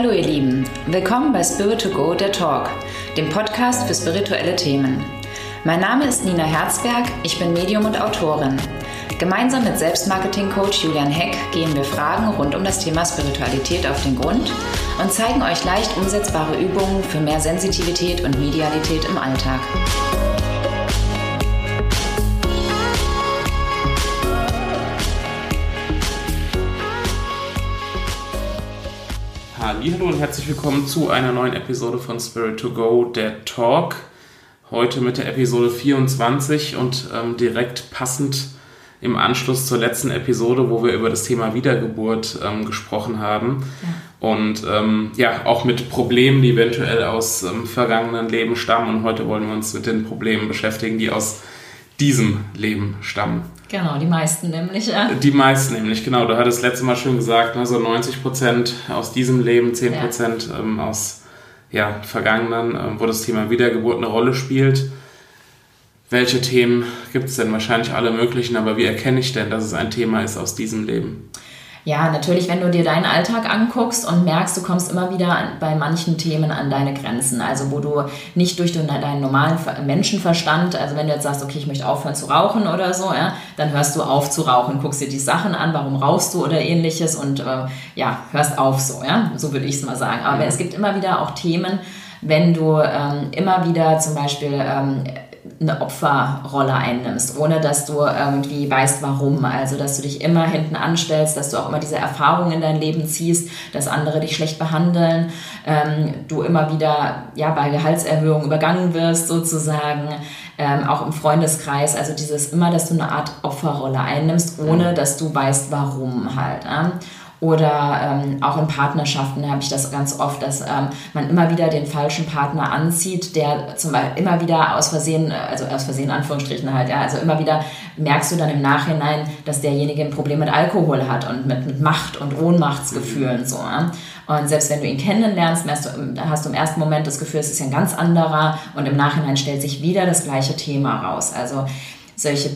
Hallo ihr Lieben, willkommen bei Spirit to Go, der Talk, dem Podcast für spirituelle Themen. Mein Name ist Nina Herzberg, ich bin Medium und Autorin. Gemeinsam mit Selbstmarketing-Coach Julian Heck gehen wir Fragen rund um das Thema Spiritualität auf den Grund und zeigen euch leicht umsetzbare Übungen für mehr Sensitivität und Medialität im Alltag. Hallo und herzlich willkommen zu einer neuen Episode von Spirit to Go, der Talk. Heute mit der Episode 24 und ähm, direkt passend im Anschluss zur letzten Episode, wo wir über das Thema Wiedergeburt ähm, gesprochen haben. Ja. Und ähm, ja, auch mit Problemen, die eventuell aus ähm, vergangenen Leben stammen. Und heute wollen wir uns mit den Problemen beschäftigen, die aus diesem Leben stammen. Genau, die meisten nämlich. Ja. Die meisten nämlich, genau. Du hattest letztes Mal schon gesagt, ne, so 90 Prozent aus diesem Leben, 10 Prozent ja. ähm, aus ja, vergangenen, äh, wo das Thema Wiedergeburt eine Rolle spielt. Welche Themen gibt es denn? Wahrscheinlich alle möglichen, aber wie erkenne ich denn, dass es ein Thema ist aus diesem Leben? Ja, natürlich, wenn du dir deinen Alltag anguckst und merkst, du kommst immer wieder an, bei manchen Themen an deine Grenzen. Also wo du nicht durch deinen normalen Menschenverstand, also wenn du jetzt sagst, okay, ich möchte aufhören zu rauchen oder so, ja, dann hörst du auf zu rauchen, guckst dir die Sachen an, warum rauchst du oder ähnliches und äh, ja, hörst auf so, ja, so würde ich es mal sagen. Aber es gibt immer wieder auch Themen, wenn du ähm, immer wieder zum Beispiel ähm, eine Opferrolle einnimmst, ohne dass du irgendwie weißt, warum. Also, dass du dich immer hinten anstellst, dass du auch immer diese Erfahrungen in dein Leben ziehst, dass andere dich schlecht behandeln, ähm, du immer wieder ja, bei Gehaltserhöhungen übergangen wirst, sozusagen. Ähm, auch im Freundeskreis, also dieses immer, dass du eine Art Opferrolle einnimmst, ohne mhm. dass du weißt, warum halt. Ja? Oder ähm, auch in Partnerschaften habe ich das ganz oft, dass ähm, man immer wieder den falschen Partner anzieht, der zum Beispiel immer wieder aus Versehen, also aus Versehen Anführungsstrichen halt, ja, also immer wieder merkst du dann im Nachhinein, dass derjenige ein Problem mit Alkohol hat und mit, mit Macht und Ohnmachtsgefühlen so. Ja? Und selbst wenn du ihn kennenlernst, hast du, hast du im ersten Moment das Gefühl, es ist ein ganz anderer und im Nachhinein stellt sich wieder das gleiche Thema raus. Also solche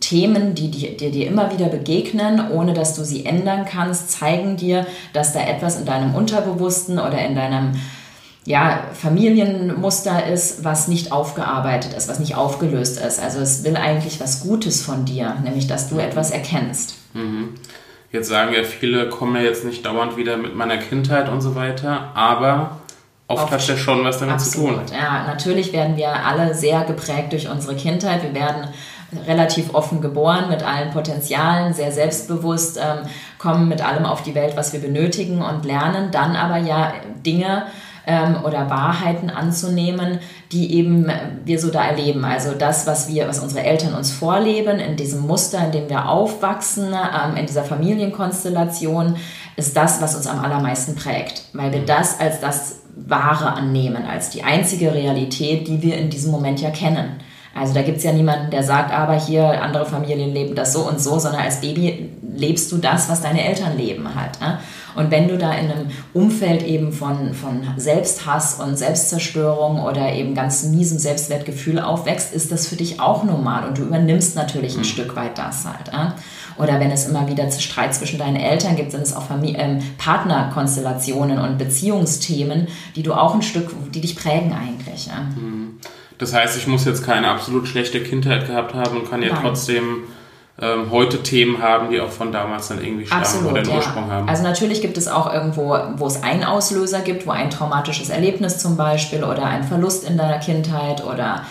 Themen, die dir die, die immer wieder begegnen, ohne dass du sie ändern kannst, zeigen dir, dass da etwas in deinem Unterbewussten oder in deinem ja, Familienmuster ist, was nicht aufgearbeitet ist, was nicht aufgelöst ist. Also es will eigentlich was Gutes von dir, nämlich dass du etwas erkennst. Mhm. Jetzt sagen ja viele, kommen ja jetzt nicht dauernd wieder mit meiner Kindheit und so weiter, aber Oft, Oft hat ja schon was damit absolut. zu tun. Ja, natürlich werden wir alle sehr geprägt durch unsere Kindheit. Wir werden relativ offen geboren mit allen Potenzialen, sehr selbstbewusst, ähm, kommen mit allem auf die Welt, was wir benötigen und lernen dann aber ja Dinge ähm, oder Wahrheiten anzunehmen, die eben wir so da erleben. Also das, was wir, was unsere Eltern uns vorleben, in diesem Muster, in dem wir aufwachsen, ähm, in dieser Familienkonstellation, ist das, was uns am allermeisten prägt, weil wir das als das Wahre annehmen, als die einzige Realität, die wir in diesem Moment ja kennen. Also da gibt es ja niemanden, der sagt, aber hier andere Familien leben das so und so, sondern als Baby lebst du das, was deine Eltern leben halt. Ne? Und wenn du da in einem Umfeld eben von, von Selbsthass und Selbstzerstörung oder eben ganz miesem Selbstwertgefühl aufwächst, ist das für dich auch normal und du übernimmst natürlich ein mhm. Stück weit das halt. Ja? Oder wenn es immer wieder Streit zwischen deinen Eltern gibt, sind es auch Familie, ähm, Partnerkonstellationen und Beziehungsthemen, die du auch ein Stück, die dich prägen eigentlich. Ja? Mhm. Das heißt, ich muss jetzt keine absolut schlechte Kindheit gehabt haben und kann ja Nein. trotzdem ähm, heute Themen haben, die auch von damals dann irgendwie stammen Absolut, oder den ja. Ursprung haben. Also natürlich gibt es auch irgendwo, wo es einen Auslöser gibt, wo ein traumatisches Erlebnis zum Beispiel oder ein Verlust in deiner Kindheit oder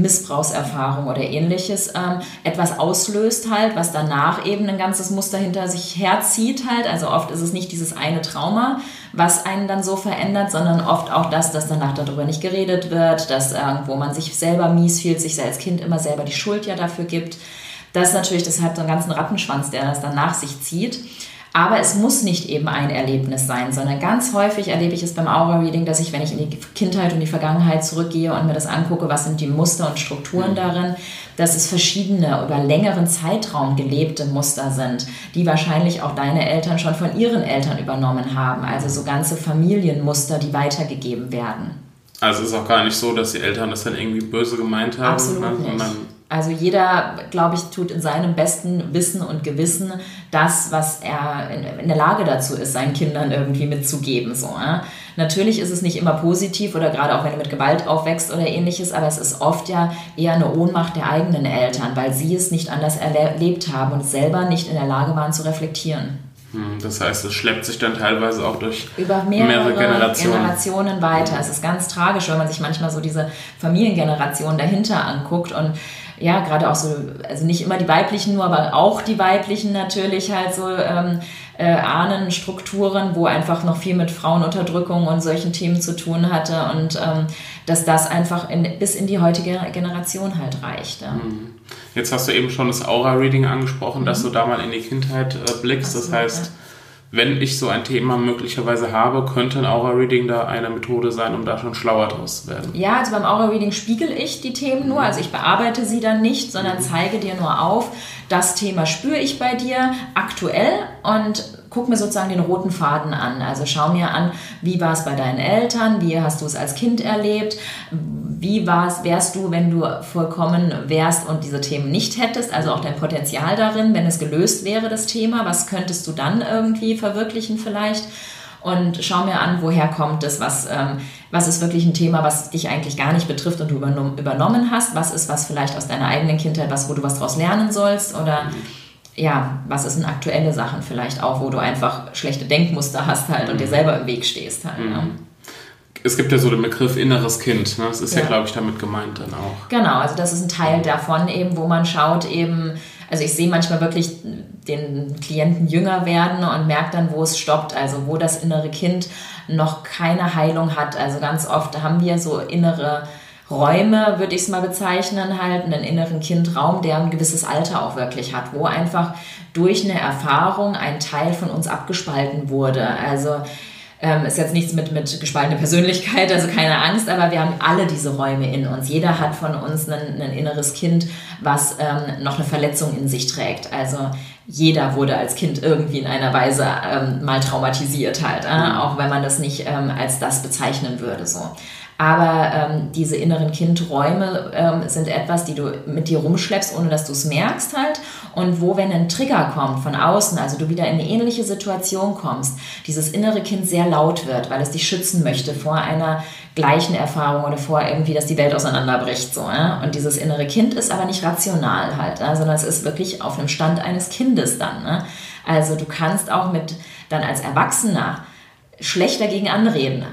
Missbrauchserfahrung oder ähnliches ähm, etwas auslöst halt, was danach eben ein ganzes Muster hinter sich herzieht halt. Also oft ist es nicht dieses eine Trauma, was einen dann so verändert, sondern oft auch das, dass danach darüber nicht geredet wird, dass irgendwo man sich selber mies fühlt, sich als Kind immer selber die Schuld ja dafür gibt. Das ist natürlich, das hat so einen ganzen Rattenschwanz, der das dann nach sich zieht. Aber es muss nicht eben ein Erlebnis sein, sondern ganz häufig erlebe ich es beim Aura-Reading, dass ich, wenn ich in die Kindheit und die Vergangenheit zurückgehe und mir das angucke, was sind die Muster und Strukturen mhm. darin, dass es verschiedene über längeren Zeitraum gelebte Muster sind, die wahrscheinlich auch deine Eltern schon von ihren Eltern übernommen haben. Also so ganze Familienmuster, die weitergegeben werden. Also es ist auch gar nicht so, dass die Eltern das dann irgendwie böse gemeint haben, Absolut ne? Also jeder, glaube ich, tut in seinem besten Wissen und Gewissen das, was er in, in der Lage dazu ist, seinen Kindern irgendwie mitzugeben. So, ja? Natürlich ist es nicht immer positiv oder gerade auch wenn du mit Gewalt aufwächst oder ähnliches, aber es ist oft ja eher eine Ohnmacht der eigenen Eltern, weil sie es nicht anders erlebt haben und selber nicht in der Lage waren zu reflektieren. Hm, das heißt, es schleppt sich dann teilweise auch durch über mehrere, mehrere Generationen. Generationen. weiter. Es ist ganz tragisch, wenn man sich manchmal so diese Familiengeneration dahinter anguckt und ja, gerade auch so, also nicht immer die weiblichen nur, aber auch die weiblichen natürlich halt so ähm, äh, Ahnenstrukturen, wo einfach noch viel mit Frauenunterdrückung und solchen Themen zu tun hatte und ähm, dass das einfach in, bis in die heutige Generation halt reicht. Ja. Mhm. Jetzt hast du eben schon das Aura-Reading angesprochen, mhm. dass du da mal in die Kindheit äh, blickst. Das heißt, ja wenn ich so ein Thema möglicherweise habe, könnte ein Aura-Reading da eine Methode sein, um da schon schlauer draus zu werden. Ja, also beim Aura-Reading spiegel ich die Themen nur, also ich bearbeite sie dann nicht, sondern mhm. zeige dir nur auf, das Thema spüre ich bei dir aktuell und guck mir sozusagen den roten Faden an. Also schau mir an, wie war es bei deinen Eltern, wie hast du es als Kind erlebt, wie war's, wärst du, wenn du vollkommen wärst und diese Themen nicht hättest, also auch dein Potenzial darin, wenn es gelöst wäre, das Thema, was könntest du dann irgendwie verwirklichen vielleicht? Und schau mir an, woher kommt es, was, ähm, was ist wirklich ein Thema, was dich eigentlich gar nicht betrifft und du übernommen hast, was ist was vielleicht aus deiner eigenen Kindheit, was, wo du was daraus lernen sollst? Oder ja, was ist denn aktuelle Sachen vielleicht auch, wo du einfach schlechte Denkmuster hast halt und dir selber im Weg stehst halt. Mhm. Ne? Es gibt ja so den Begriff inneres Kind, ne? das ist ja, ja glaube ich, damit gemeint dann auch. Genau, also das ist ein Teil davon eben, wo man schaut eben, also ich sehe manchmal wirklich den Klienten jünger werden und merke dann, wo es stoppt, also wo das innere Kind noch keine Heilung hat. Also ganz oft haben wir so innere Räume, würde ich es mal bezeichnen, halt, einen inneren Kindraum, der ein gewisses Alter auch wirklich hat, wo einfach durch eine Erfahrung ein Teil von uns abgespalten wurde. Also ähm, ist jetzt nichts mit, mit gespaltener Persönlichkeit, also keine Angst, aber wir haben alle diese Räume in uns. Jeder hat von uns ein, ein inneres Kind, was ähm, noch eine Verletzung in sich trägt. Also jeder wurde als Kind irgendwie in einer Weise ähm, mal traumatisiert halt, äh? Mhm. auch wenn man das nicht ähm, als das bezeichnen würde. So. Aber ähm, diese inneren Kindräume ähm, sind etwas, die du mit dir rumschleppst, ohne dass du es merkst halt. Und wo, wenn ein Trigger kommt von außen, also du wieder in eine ähnliche Situation kommst, dieses innere Kind sehr laut wird, weil es dich schützen möchte vor einer gleichen Erfahrung oder vor irgendwie, dass die Welt auseinanderbricht. So, ja? Und dieses innere Kind ist aber nicht rational halt, ja? sondern es ist wirklich auf einem Stand eines Kindes dann. Ne? Also du kannst auch mit dann als Erwachsener schlecht dagegen anreden.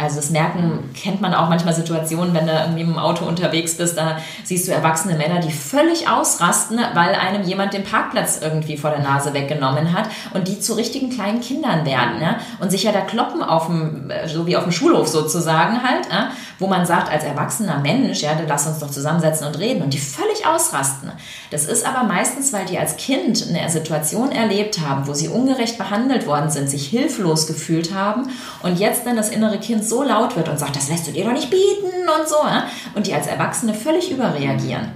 Also das Merken kennt man auch manchmal Situationen, wenn du irgendwie im Auto unterwegs bist, da siehst du erwachsene Männer, die völlig ausrasten, weil einem jemand den Parkplatz irgendwie vor der Nase weggenommen hat und die zu richtigen kleinen Kindern werden ne? und sich ja da kloppen auf dem, so wie auf dem Schulhof sozusagen halt, ne? wo man sagt als erwachsener Mensch, ja, lass uns doch zusammensetzen und reden und die völlig ausrasten. Das ist aber meistens, weil die als Kind eine Situation erlebt haben, wo sie ungerecht behandelt worden sind, sich hilflos gefühlt haben und jetzt dann das innere Kind so laut wird und sagt, das lässt du dir doch nicht bieten und so. Ne? Und die als Erwachsene völlig überreagieren.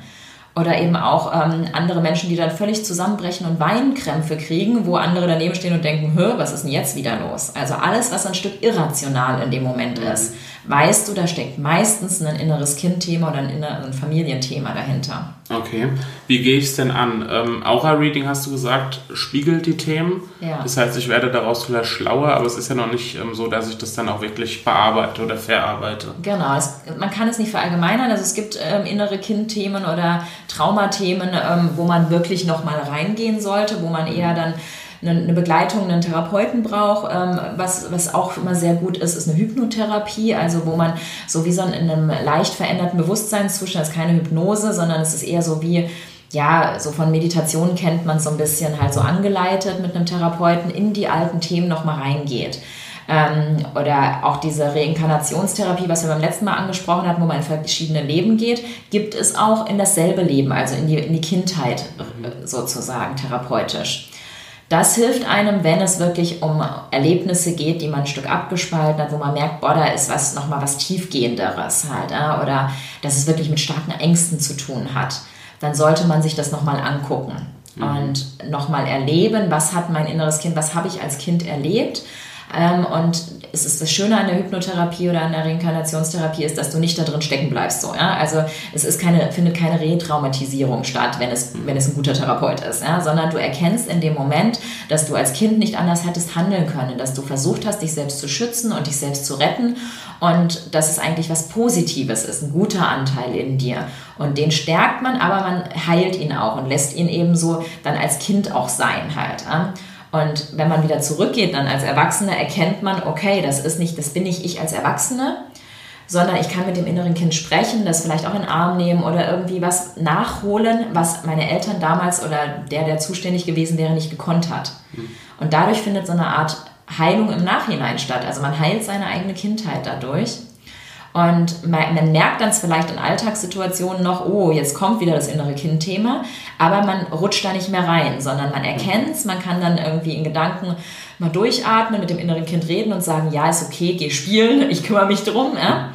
Oder eben auch ähm, andere Menschen, die dann völlig zusammenbrechen und Weinkrämpfe kriegen, wo andere daneben stehen und denken, hör, was ist denn jetzt wieder los? Also alles, was ein Stück irrational in dem Moment ist weißt du, da steckt meistens ein inneres Kindthema oder ein, ein Familienthema dahinter. Okay. Wie gehe ich es denn an? Ähm, Aura-Reading hast du gesagt, spiegelt die Themen. Ja. Das heißt, ich werde daraus vielleicht schlauer, aber es ist ja noch nicht ähm, so, dass ich das dann auch wirklich bearbeite oder verarbeite. Genau, es, man kann es nicht verallgemeinern. Also es gibt ähm, innere Kindthemen oder Traumathemen, ähm, wo man wirklich nochmal reingehen sollte, wo man eher dann eine Begleitung, einen Therapeuten braucht. Ähm, was, was auch immer sehr gut ist, ist eine Hypnotherapie, also wo man so wie so in einem leicht veränderten Bewusstseinszustand, ist keine Hypnose, sondern es ist eher so wie ja, so von Meditation kennt man so ein bisschen halt so angeleitet mit einem Therapeuten in die alten Themen nochmal reingeht. Ähm, oder auch diese Reinkarnationstherapie, was wir beim letzten Mal angesprochen hatten, wo man in verschiedene Leben geht, gibt es auch in dasselbe Leben, also in die, in die Kindheit äh, sozusagen therapeutisch. Das hilft einem, wenn es wirklich um Erlebnisse geht, die man ein Stück abgespalten hat, wo man merkt, boah, da ist was nochmal was tiefgehenderes halt, oder dass es wirklich mit starken Ängsten zu tun hat. Dann sollte man sich das nochmal angucken mhm. und nochmal erleben, was hat mein inneres Kind, was habe ich als Kind erlebt. Ähm, und es ist das Schöne an der Hypnotherapie oder an der Reinkarnationstherapie ist, dass du nicht da drin stecken bleibst. So, ja? Also es ist keine, findet keine Retraumatisierung statt, wenn es, wenn es ein guter Therapeut ist, ja? sondern du erkennst in dem Moment, dass du als Kind nicht anders hättest handeln können, dass du versucht hast, dich selbst zu schützen und dich selbst zu retten und dass es eigentlich was Positives ist, ein guter Anteil in dir. Und den stärkt man, aber man heilt ihn auch und lässt ihn eben so dann als Kind auch sein halt. Ja? Und wenn man wieder zurückgeht, dann als Erwachsene erkennt man, okay, das ist nicht, das bin nicht ich als Erwachsene, sondern ich kann mit dem inneren Kind sprechen, das vielleicht auch in den Arm nehmen oder irgendwie was nachholen, was meine Eltern damals oder der, der zuständig gewesen wäre, nicht gekonnt hat. Mhm. Und dadurch findet so eine Art Heilung im Nachhinein statt. Also man heilt seine eigene Kindheit dadurch. Und man, merkt dann vielleicht in Alltagssituationen noch, oh, jetzt kommt wieder das innere Kind-Thema, aber man rutscht da nicht mehr rein, sondern man erkennt es, man kann dann irgendwie in Gedanken mal durchatmen, mit dem inneren Kind reden und sagen, ja, ist okay, geh spielen, ich kümmere mich drum, ja?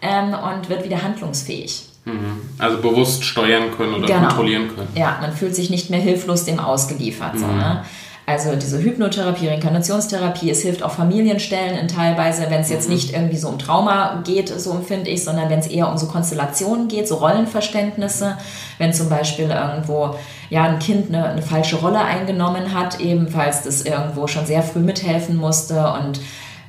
ähm, und wird wieder handlungsfähig. Mhm. Also bewusst steuern können oder genau. kontrollieren können. Ja, man fühlt sich nicht mehr hilflos dem ausgeliefert. Mhm. So, ne? Also diese Hypnotherapie, Reinkarnationstherapie, es hilft auch Familienstellen in teilweise, wenn es jetzt mhm. nicht irgendwie so um Trauma geht, so empfinde ich, sondern wenn es eher um so Konstellationen geht, so Rollenverständnisse, wenn zum Beispiel irgendwo ja ein Kind eine, eine falsche Rolle eingenommen hat, ebenfalls das irgendwo schon sehr früh mithelfen musste und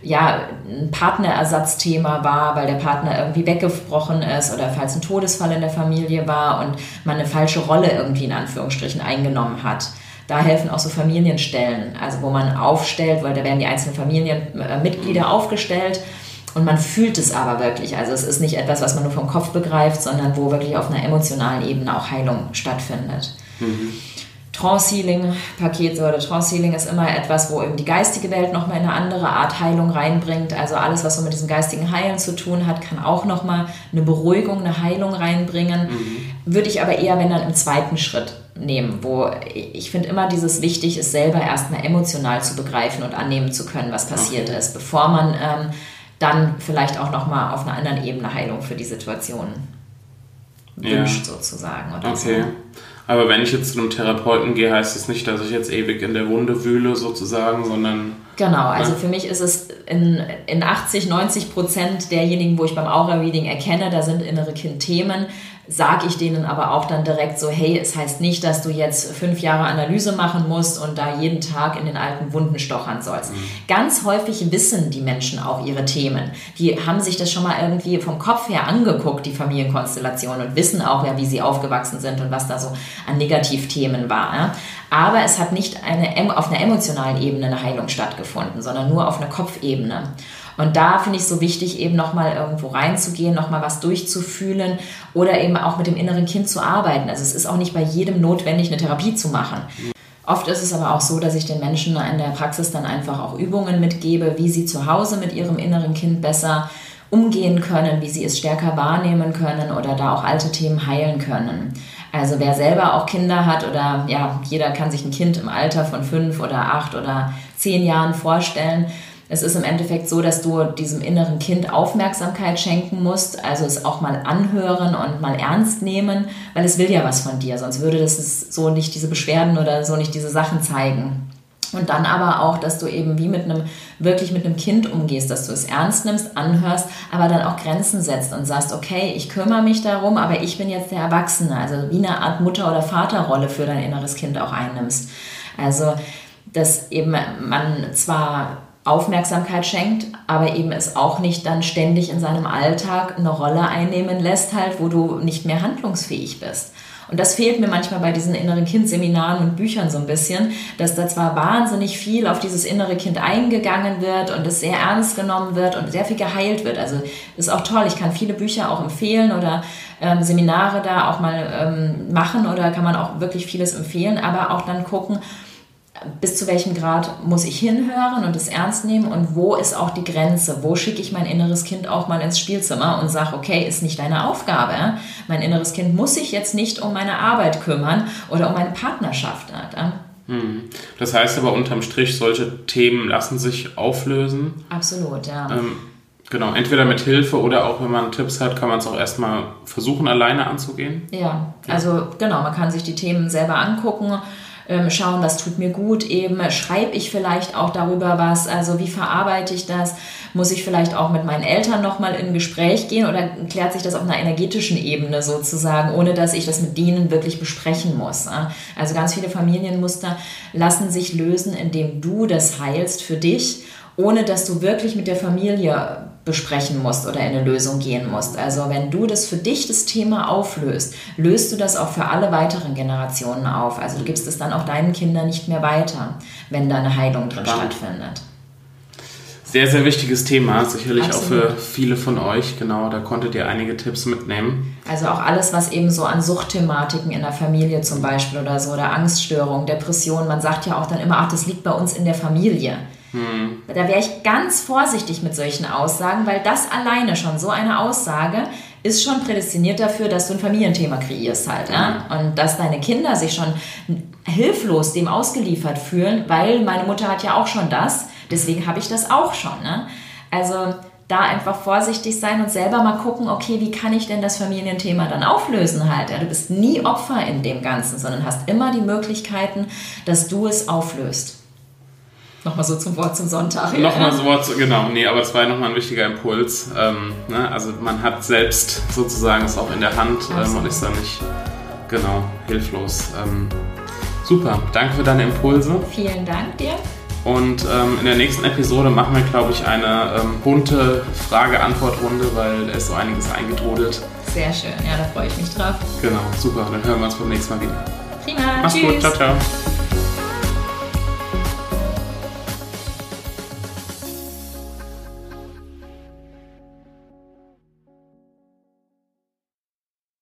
ja, ein Partnerersatzthema war, weil der Partner irgendwie weggebrochen ist oder falls ein Todesfall in der Familie war und man eine falsche Rolle irgendwie in Anführungsstrichen eingenommen hat. Da helfen auch so Familienstellen, also wo man aufstellt, weil da werden die einzelnen Familienmitglieder aufgestellt und man fühlt es aber wirklich. Also es ist nicht etwas, was man nur vom Kopf begreift, sondern wo wirklich auf einer emotionalen Ebene auch Heilung stattfindet. Mhm. Trance-Healing-Paket oder Trance-Healing ist immer etwas, wo eben die geistige Welt nochmal eine andere Art Heilung reinbringt. Also alles, was so mit diesem geistigen Heilen zu tun hat, kann auch nochmal eine Beruhigung, eine Heilung reinbringen. Mhm. Würde ich aber eher, wenn dann im zweiten Schritt nehmen, wo ich finde immer dieses wichtig ist, selber erstmal emotional zu begreifen und annehmen zu können, was passiert okay. ist, bevor man ähm, dann vielleicht auch nochmal auf einer anderen Ebene Heilung für die Situation wünscht, ja. sozusagen. Oder okay. So. Aber wenn ich jetzt zu einem Therapeuten gehe, heißt das nicht, dass ich jetzt ewig in der Wunde wühle, sozusagen, sondern. Genau, also ja. für mich ist es in, in 80, 90 Prozent derjenigen, wo ich beim Aura-Reading erkenne, da sind innere Kind-Themen sage ich denen aber auch dann direkt so, hey, es heißt nicht, dass du jetzt fünf Jahre Analyse machen musst und da jeden Tag in den alten Wunden stochern sollst. Mhm. Ganz häufig wissen die Menschen auch ihre Themen. Die haben sich das schon mal irgendwie vom Kopf her angeguckt, die Familienkonstellation, und wissen auch ja, wie sie aufgewachsen sind und was da so an Negativthemen war. Ja? Aber es hat nicht eine, auf einer emotionalen Ebene eine Heilung stattgefunden, sondern nur auf einer Kopfebene. Und da finde ich so wichtig, eben nochmal irgendwo reinzugehen, nochmal was durchzufühlen oder eben auch mit dem inneren Kind zu arbeiten. Also es ist auch nicht bei jedem notwendig, eine Therapie zu machen. Oft ist es aber auch so, dass ich den Menschen in der Praxis dann einfach auch Übungen mitgebe, wie sie zu Hause mit ihrem inneren Kind besser umgehen können, wie sie es stärker wahrnehmen können oder da auch alte Themen heilen können. Also wer selber auch Kinder hat oder ja, jeder kann sich ein Kind im Alter von fünf oder acht oder zehn Jahren vorstellen, es ist im Endeffekt so, dass du diesem inneren Kind Aufmerksamkeit schenken musst, also es auch mal anhören und mal ernst nehmen, weil es will ja was von dir, sonst würde das so nicht diese Beschwerden oder so nicht diese Sachen zeigen. Und dann aber auch, dass du eben wie mit einem, wirklich mit einem Kind umgehst, dass du es ernst nimmst, anhörst, aber dann auch Grenzen setzt und sagst, okay, ich kümmere mich darum, aber ich bin jetzt der Erwachsene, also wie eine Art Mutter- oder Vaterrolle für dein inneres Kind auch einnimmst. Also, dass eben man zwar Aufmerksamkeit schenkt, aber eben es auch nicht dann ständig in seinem Alltag eine Rolle einnehmen lässt, halt, wo du nicht mehr handlungsfähig bist. Und das fehlt mir manchmal bei diesen inneren Kind-Seminaren und Büchern so ein bisschen, dass da zwar wahnsinnig viel auf dieses innere Kind eingegangen wird und es sehr ernst genommen wird und sehr viel geheilt wird. Also ist auch toll. Ich kann viele Bücher auch empfehlen oder ähm, Seminare da auch mal ähm, machen oder kann man auch wirklich vieles empfehlen, aber auch dann gucken, bis zu welchem Grad muss ich hinhören und es ernst nehmen und wo ist auch die Grenze? Wo schicke ich mein inneres Kind auch mal ins Spielzimmer und sage, okay, ist nicht deine Aufgabe. Mein inneres Kind muss sich jetzt nicht um meine Arbeit kümmern oder um meine Partnerschaft. Hm. Das heißt aber unterm Strich, solche Themen lassen sich auflösen. Absolut, ja. Ähm, genau, entweder mit Hilfe oder auch wenn man Tipps hat, kann man es auch erstmal versuchen, alleine anzugehen. Ja, also genau, man kann sich die Themen selber angucken schauen, was tut mir gut eben, schreibe ich vielleicht auch darüber was, also wie verarbeite ich das, muss ich vielleicht auch mit meinen Eltern nochmal in Gespräch gehen? Oder klärt sich das auf einer energetischen Ebene sozusagen, ohne dass ich das mit denen wirklich besprechen muss. Also ganz viele Familienmuster lassen sich lösen, indem du das heilst für dich ohne dass du wirklich mit der Familie besprechen musst oder in eine Lösung gehen musst. Also wenn du das für dich das Thema auflöst, löst du das auch für alle weiteren Generationen auf. Also du gibst es dann auch deinen Kindern nicht mehr weiter, wenn da eine Heilung drin Spannend. stattfindet. Sehr, sehr wichtiges Thema, sicherlich Absolut. auch für viele von euch. Genau, da konntet ihr einige Tipps mitnehmen. Also auch alles, was eben so an Suchtthematiken in der Familie zum Beispiel oder so, oder Angststörung, Depression. Man sagt ja auch dann immer, ach, das liegt bei uns in der Familie. Hm. Da wäre ich ganz vorsichtig mit solchen Aussagen, weil das alleine schon so eine Aussage ist schon prädestiniert dafür, dass du ein Familienthema kreierst halt. Mhm. Und dass deine Kinder sich schon hilflos dem ausgeliefert fühlen, weil meine Mutter hat ja auch schon das, deswegen habe ich das auch schon. Ne? Also da einfach vorsichtig sein und selber mal gucken, okay, wie kann ich denn das Familienthema dann auflösen halt. Ja, du bist nie Opfer in dem Ganzen, sondern hast immer die Möglichkeiten, dass du es auflöst. Nochmal so zum Wort zum Sonntag. Nochmal so Wort, genau, nee, aber es war ja nochmal ein wichtiger Impuls. Ähm, ne? Also man hat selbst sozusagen es auch in der Hand ähm, und ist da nicht, genau, hilflos. Ähm, super, danke für deine Impulse. Vielen Dank dir. Und ähm, in der nächsten Episode machen wir, glaube ich, eine ähm, bunte Frage-Antwort-Runde, weil da ist so einiges eingetrudelt. Sehr schön, ja, da freue ich mich drauf. Genau, super. Dann hören wir uns beim nächsten Mal wieder. Prima, Mach's tschüss. gut, ciao, ciao.